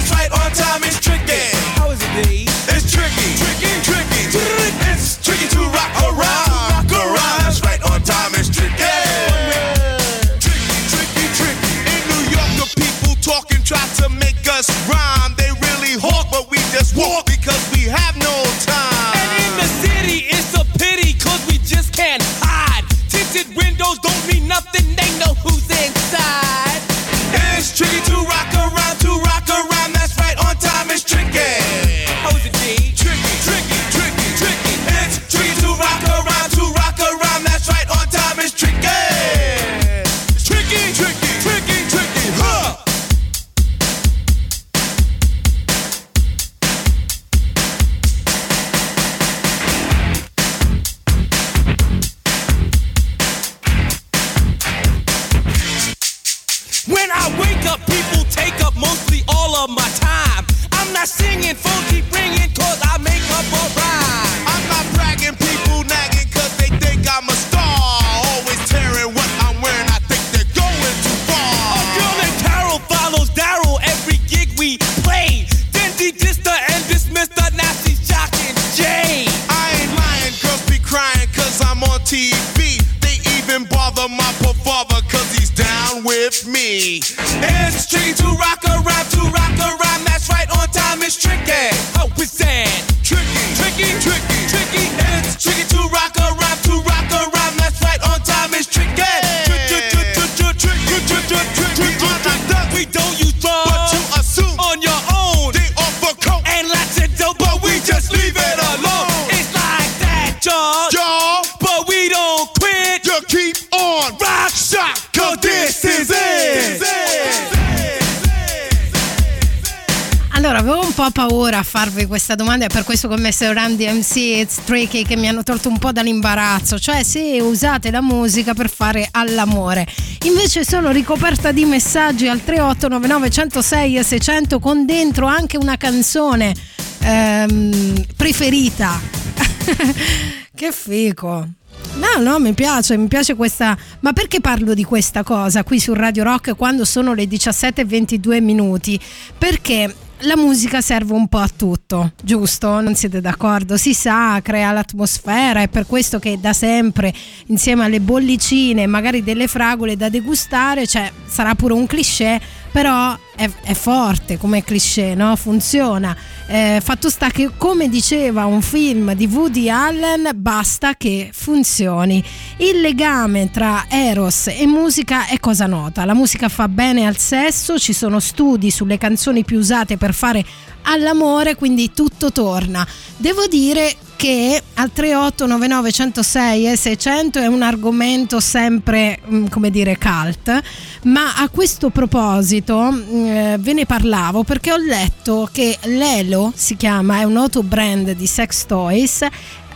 È per questo che ho messo Randy MC e Tricky che mi hanno tolto un po' dall'imbarazzo, cioè se usate la musica per fare all'amore. Invece sono ricoperta di messaggi al 3899 106 e 600 con dentro anche una canzone ehm, preferita. che fico. No, no, mi piace, mi piace questa. Ma perché parlo di questa cosa qui su Radio Rock quando sono le 17.22 minuti? Perché la musica serve un po' a tutto, giusto? Non siete d'accordo? Si sa, crea l'atmosfera, è per questo che da sempre, insieme alle bollicine, magari delle fragole da degustare, cioè sarà pure un cliché, però è, è forte come cliché, no? Funziona. Eh, fatto sta che, come diceva un film di Woody Allen, basta che funzioni. Il legame tra Eros e musica è cosa nota. La musica fa bene al sesso, ci sono studi sulle canzoni più usate per fare all'amore, quindi tutto torna. Devo dire che al 3899 106 e 600 è un argomento sempre mm, come dire cult ma a questo proposito mm, eh, ve ne parlavo perché ho letto che Lelo si chiama è un noto brand di sex toys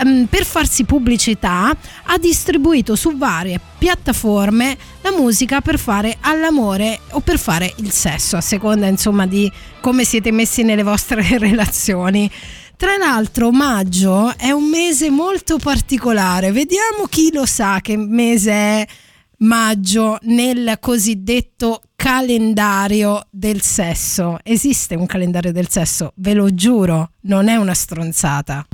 mm, per farsi pubblicità ha distribuito su varie piattaforme la musica per fare all'amore o per fare il sesso a seconda insomma di come siete messi nelle vostre relazioni tra l'altro maggio è un mese molto particolare, vediamo chi lo sa che mese è maggio nel cosiddetto calendario del sesso. Esiste un calendario del sesso, ve lo giuro, non è una stronzata.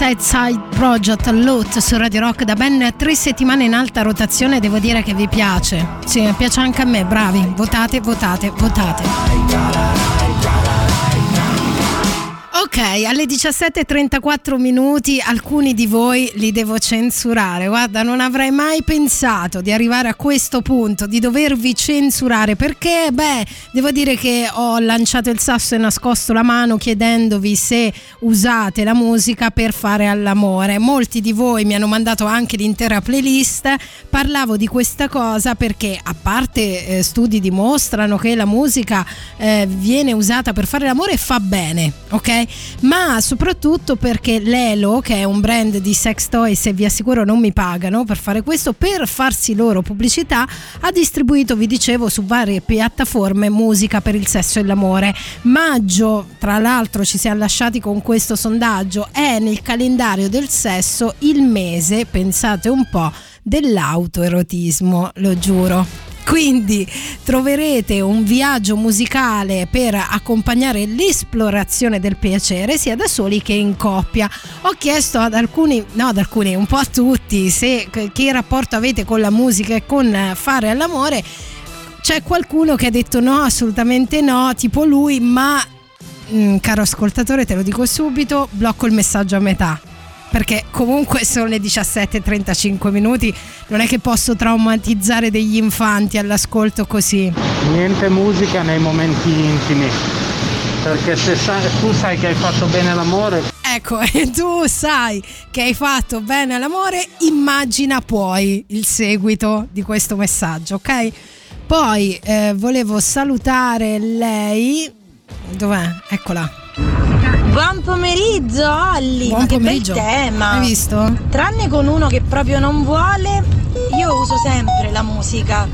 Side Side Project Lot su Radio Rock da ben tre settimane in alta rotazione. Devo dire che vi piace. Sì, piace anche a me. Bravi. Votate, votate, votate. Ok, alle 17.34 minuti alcuni di voi li devo censurare. Guarda, non avrei mai pensato di arrivare a questo punto, di dovervi censurare, perché, beh, devo dire che ho lanciato il sasso e nascosto la mano chiedendovi se usate la musica per fare all'amore. Molti di voi mi hanno mandato anche l'intera playlist. Parlavo di questa cosa perché, a parte eh, studi dimostrano che la musica eh, viene usata per fare l'amore e fa bene, ok? Ma soprattutto perché Lelo, che è un brand di sex toys e vi assicuro non mi pagano per fare questo, per farsi loro pubblicità, ha distribuito, vi dicevo, su varie piattaforme musica per il sesso e l'amore. Maggio, tra l'altro, ci siamo lasciati con questo sondaggio, è nel calendario del sesso il mese, pensate un po', dell'autoerotismo, lo giuro. Quindi troverete un viaggio musicale per accompagnare l'esplorazione del piacere sia da soli che in coppia. Ho chiesto ad alcuni, no ad alcuni, un po' a tutti, se che rapporto avete con la musica e con fare all'amore. C'è qualcuno che ha detto no, assolutamente no, tipo lui, ma mm, caro ascoltatore, te lo dico subito, blocco il messaggio a metà perché comunque sono le 17.35 minuti, non è che posso traumatizzare degli infanti all'ascolto così. Niente musica nei momenti intimi. Perché se sai- tu sai che hai fatto bene l'amore, Ecco, e tu sai che hai fatto bene all'amore, immagina poi il seguito di questo messaggio, ok? Poi eh, volevo salutare lei. Dov'è? Eccola. Buon pomeriggio Olli, Buon ma che pomeriggio. bel tema. Hai visto? Tranne con uno che proprio non vuole, io uso sempre la musica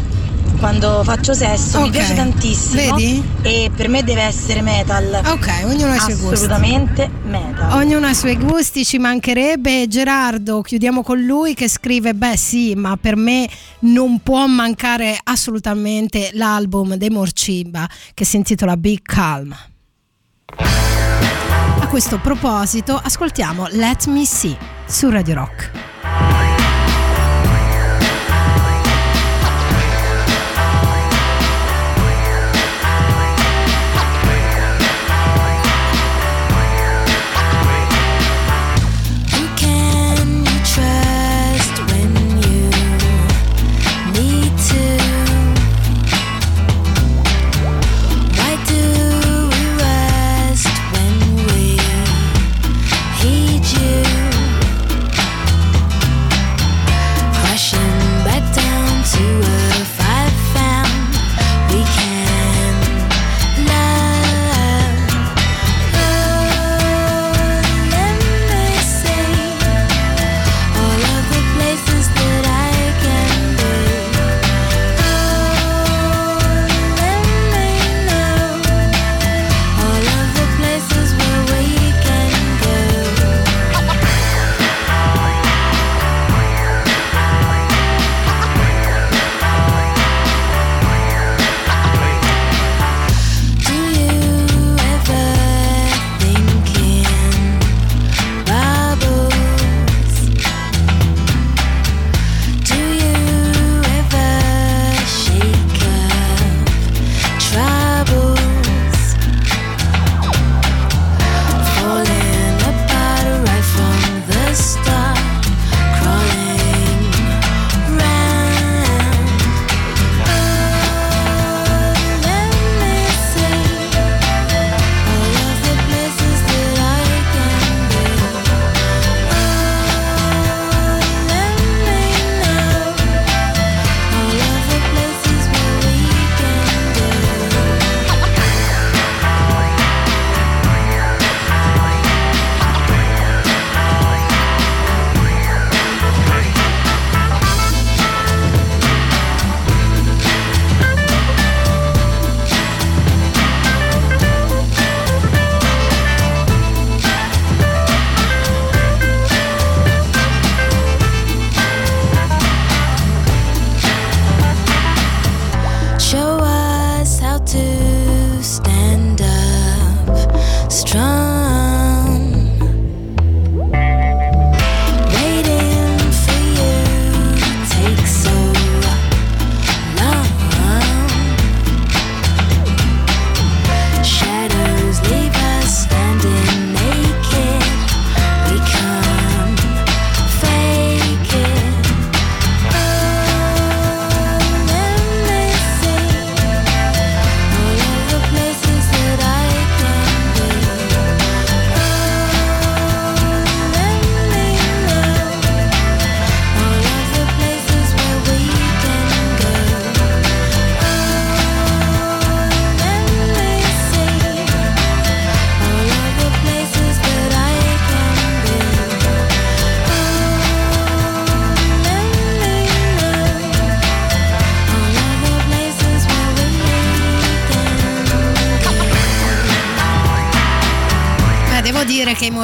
quando faccio sesso, mi Ok. piace tantissimo. Vedi? E per me deve essere metal. Ok, ognuno ha i suoi gusti. Assolutamente metal. Ognuno ha i suoi gusti, ci mancherebbe. Gerardo, chiudiamo con lui che scrive: Beh, sì, ma per me non può mancare assolutamente l'album dei Morcimba che si intitola Big Calm. A questo proposito, ascoltiamo Let Me See su Radio Rock.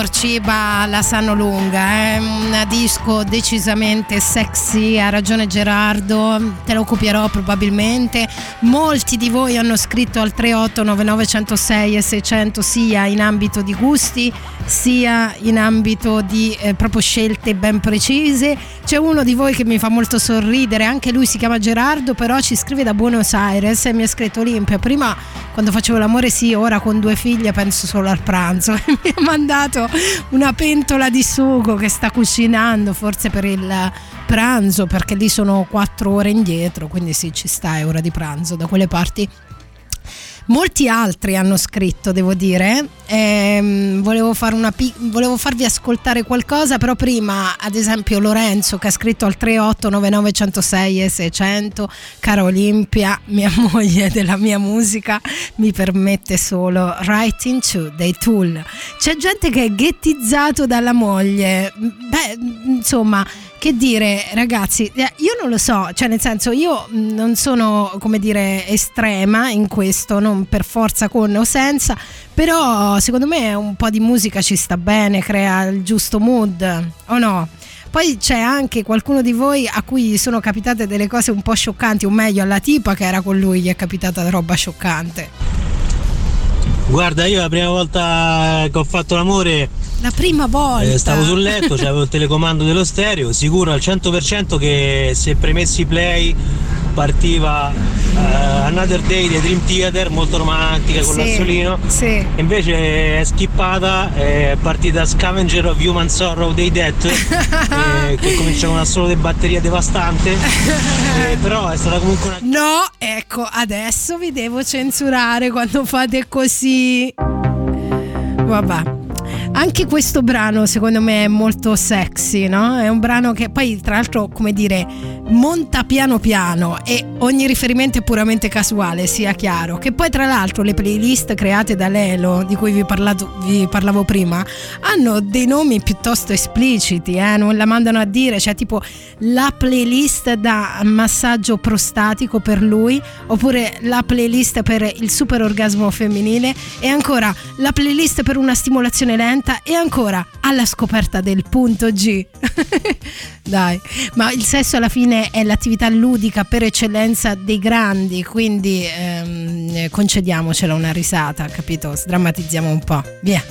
Morciba la sanno lunga, è una disco decisamente sexy, ha ragione Gerardo, te lo copierò probabilmente. Molti di voi hanno scritto al 38 9906 e 600 sia in ambito di gusti sia in ambito di eh, proprio scelte ben precise. C'è uno di voi che mi fa molto sorridere, anche lui si chiama Gerardo, però ci scrive da Buenos Aires e mi ha scritto Olimpia, prima quando facevo l'amore sì, ora con due figlie penso solo al pranzo. Mi ha mandato una pentola di sugo che sta cucinando, forse per il pranzo, perché lì sono quattro ore indietro, quindi sì, ci sta, è ora di pranzo da quelle parti. Molti altri hanno scritto, devo dire. Ehm, volevo, fare una pi- volevo farvi ascoltare qualcosa, però prima, ad esempio, Lorenzo che ha scritto al 3899106 e 600, cara Olimpia, mia moglie della mia musica, mi permette solo Writing to dei Tool. C'è gente che è ghettizzato dalla moglie. Beh, insomma, che dire, ragazzi, eh, io non lo so, cioè nel senso io mh, non sono, come dire, estrema in questo, non per forza con o senza, però secondo me un po' di musica ci sta bene, crea il giusto mood, o no? Poi c'è anche qualcuno di voi a cui sono capitate delle cose un po' scioccanti, o meglio alla tipa che era con lui gli è capitata roba scioccante. Guarda, io la prima volta che ho fatto l'amore La prima volta. eh, stavo sul letto, c'avevo il telecomando dello stereo, sicuro al 100% che se premessi play partiva eh, Another Day dei Dream Theater, molto romantica con Sì, l'assolino. sì. Invece è skippata, è partita Scavenger of Human Sorrow dei Death, eh, che comincia con un assolo di batteria devastante. Eh, però è stata comunque una No, ecco, adesso vi devo censurare quando fate così. Vabbè. Anche questo brano secondo me è molto sexy, no? È un brano che poi tra l'altro, come dire, monta piano piano e ogni riferimento è puramente casuale, sia chiaro. Che poi tra l'altro le playlist create da Lelo, di cui vi, parlato- vi parlavo prima, hanno dei nomi piuttosto espliciti, eh? non la mandano a dire, cioè tipo la playlist da massaggio prostatico per lui, oppure la playlist per il super orgasmo femminile e ancora la playlist per una stimolazione lenta e ancora alla scoperta del punto G. Dai, ma il sesso alla fine è l'attività ludica per eccellenza dei grandi, quindi ehm, concediamocela una risata, capito? Sdrammatizziamo un po'. Via.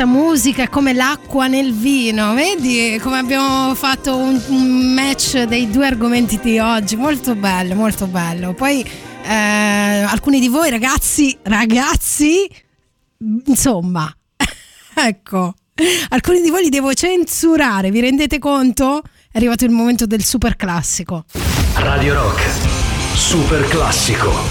Senza musica è come l'acqua nel vino. Vedi come abbiamo fatto un, un match dei due argomenti di oggi? Molto bello, molto bello. Poi eh, alcuni di voi ragazzi, ragazzi, insomma, ecco, alcuni di voi li devo censurare, vi rendete conto? È arrivato il momento del super classico. Radio Rock, super classico.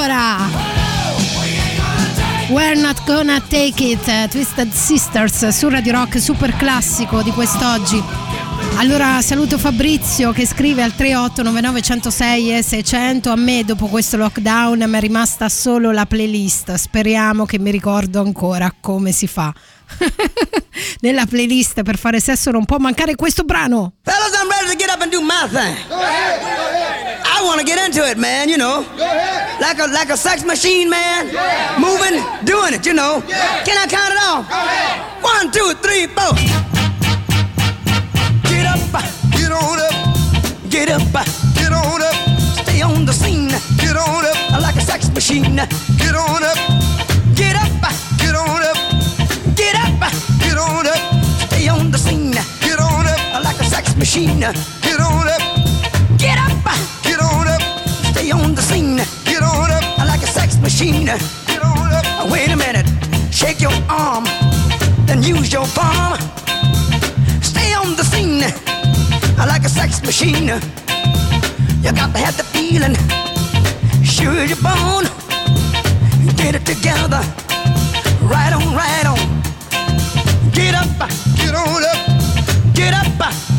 Ancora! We're not gonna take it, Twisted Sisters su Radio Rock, super classico di quest'oggi. Allora saluto Fabrizio che scrive al 3899 106 e 600 a me dopo questo lockdown mi è rimasta solo la playlist speriamo che mi ricordo ancora come si fa nella playlist per fare sesso non può mancare questo brano Fellas, I'm ready to get up and do my thing. I want to get into it, man, you know. Like a like a sex machine, man. Moving, doing it, you know. Can I count it off? One, two, three, four. Get up, get on up. Stay on the scene. Get on up. Like a sex machine. Get on up. Get up, get on up. Get up, get on up. Stay on the scene. Get on up. Like a sex machine. Get on up. Get up, get on up. Stay on the scene. Get on up. Like a sex machine. Get on up. Wait a minute. Shake your arm. Then use your palm. Stay on the scene. Like a sex machine. You got to have the feeling. Sure you're born. Get it together. Right on, right on. Get up, get on up. Get up,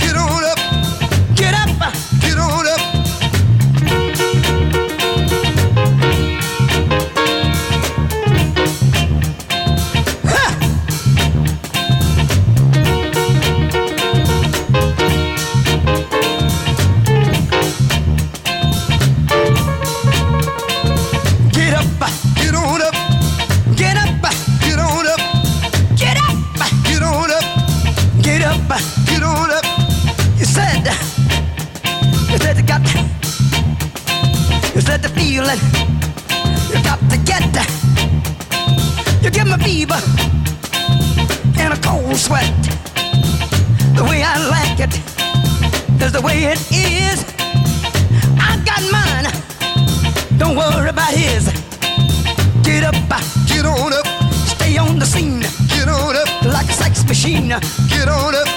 get. You give me fever and a cold sweat. The way I like it is the way it is. I got mine. Don't worry about his. Get up, get on up, stay on the scene. Get on up like a sex machine. Get on up,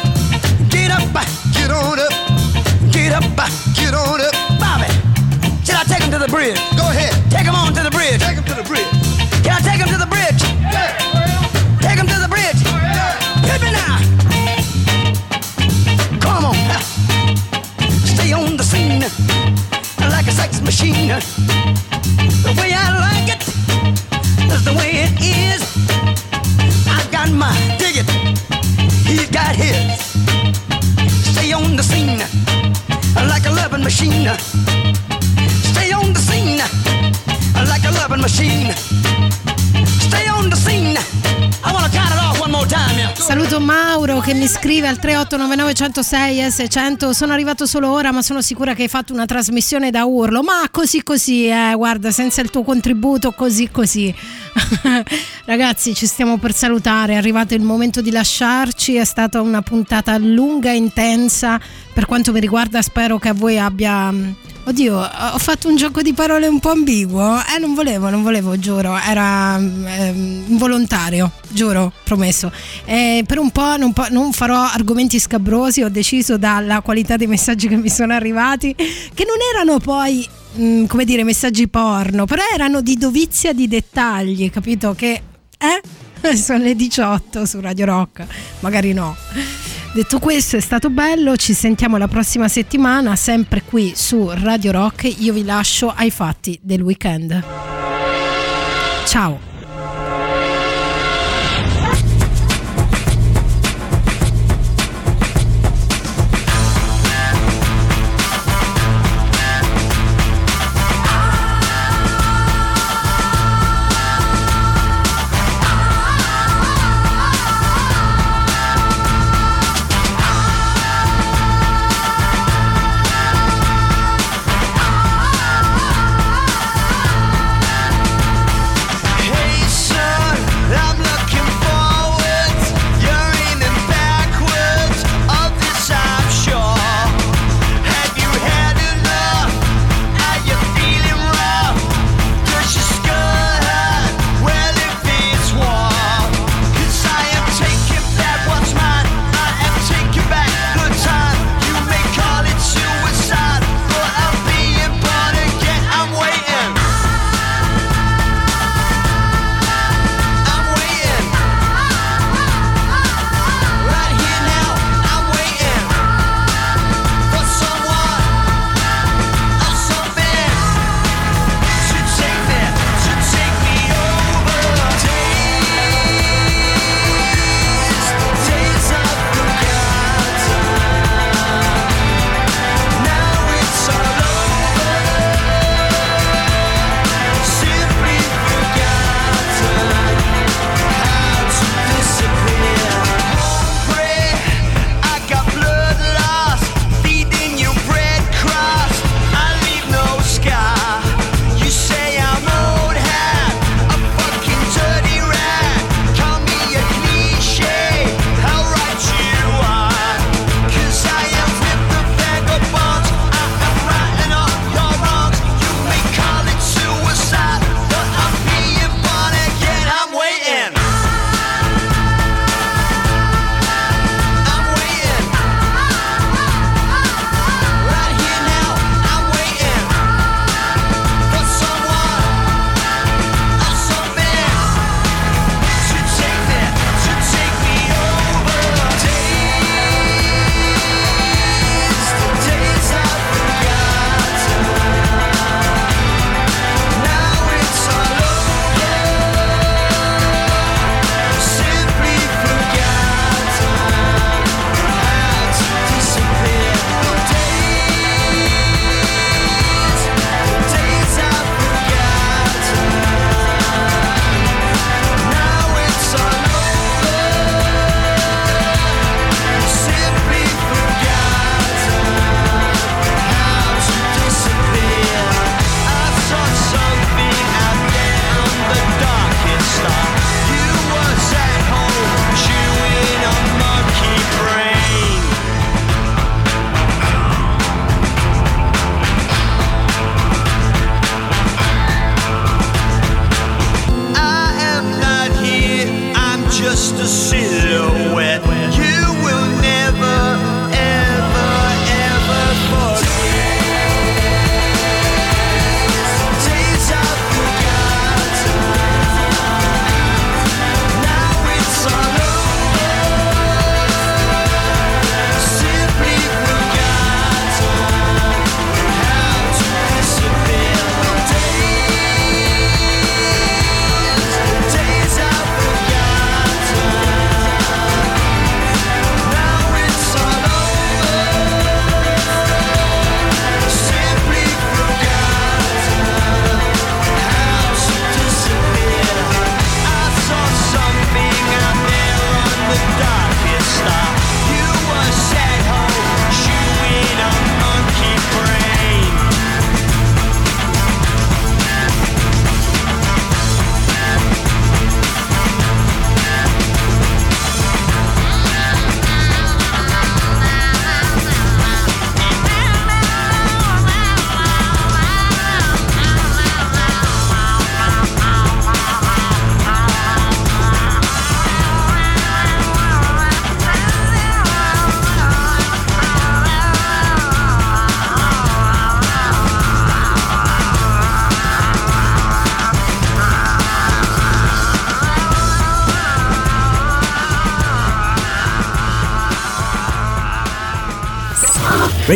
get up, get on up, get up, get on up. Bobby, should I take him to the bridge? Go ahead, take him on to the bridge. Take him to the bridge. Can I take him to the bridge? Yeah. Take him to the bridge. Oh, yeah. Hit me now. Come on, stay on the scene like a sex machine. The way I like it is the way it is. I got mine, dig it. He's got his. Stay on the scene like a loving machine. Stay on the scene like a loving machine. Stay on the scene. I wanna count it off one more time, yeah. Saluto Mauro che mi scrive al 3899 106 e 600. Sono arrivato solo ora, ma sono sicura che hai fatto una trasmissione da urlo. Ma così così, eh, guarda, senza il tuo contributo, così così. Ragazzi, ci stiamo per salutare. È arrivato il momento di lasciarci. È stata una puntata lunga e intensa. Per quanto mi riguarda, spero che a voi abbia. Oddio, ho fatto un gioco di parole un po' ambiguo. Eh, non volevo, non volevo, giuro. Era ehm, involontario, giuro, promesso. Eh, per un po' non, non farò argomenti scabrosi. Ho deciso dalla qualità dei messaggi che mi sono arrivati, che non erano poi, mh, come dire, messaggi porno, però erano di dovizia di dettagli, capito? Che, eh? Sono le 18 su Radio Rock, magari no. Detto questo, è stato bello. Ci sentiamo la prossima settimana, sempre qui su Radio Rock. Io vi lascio ai fatti del weekend. Ciao.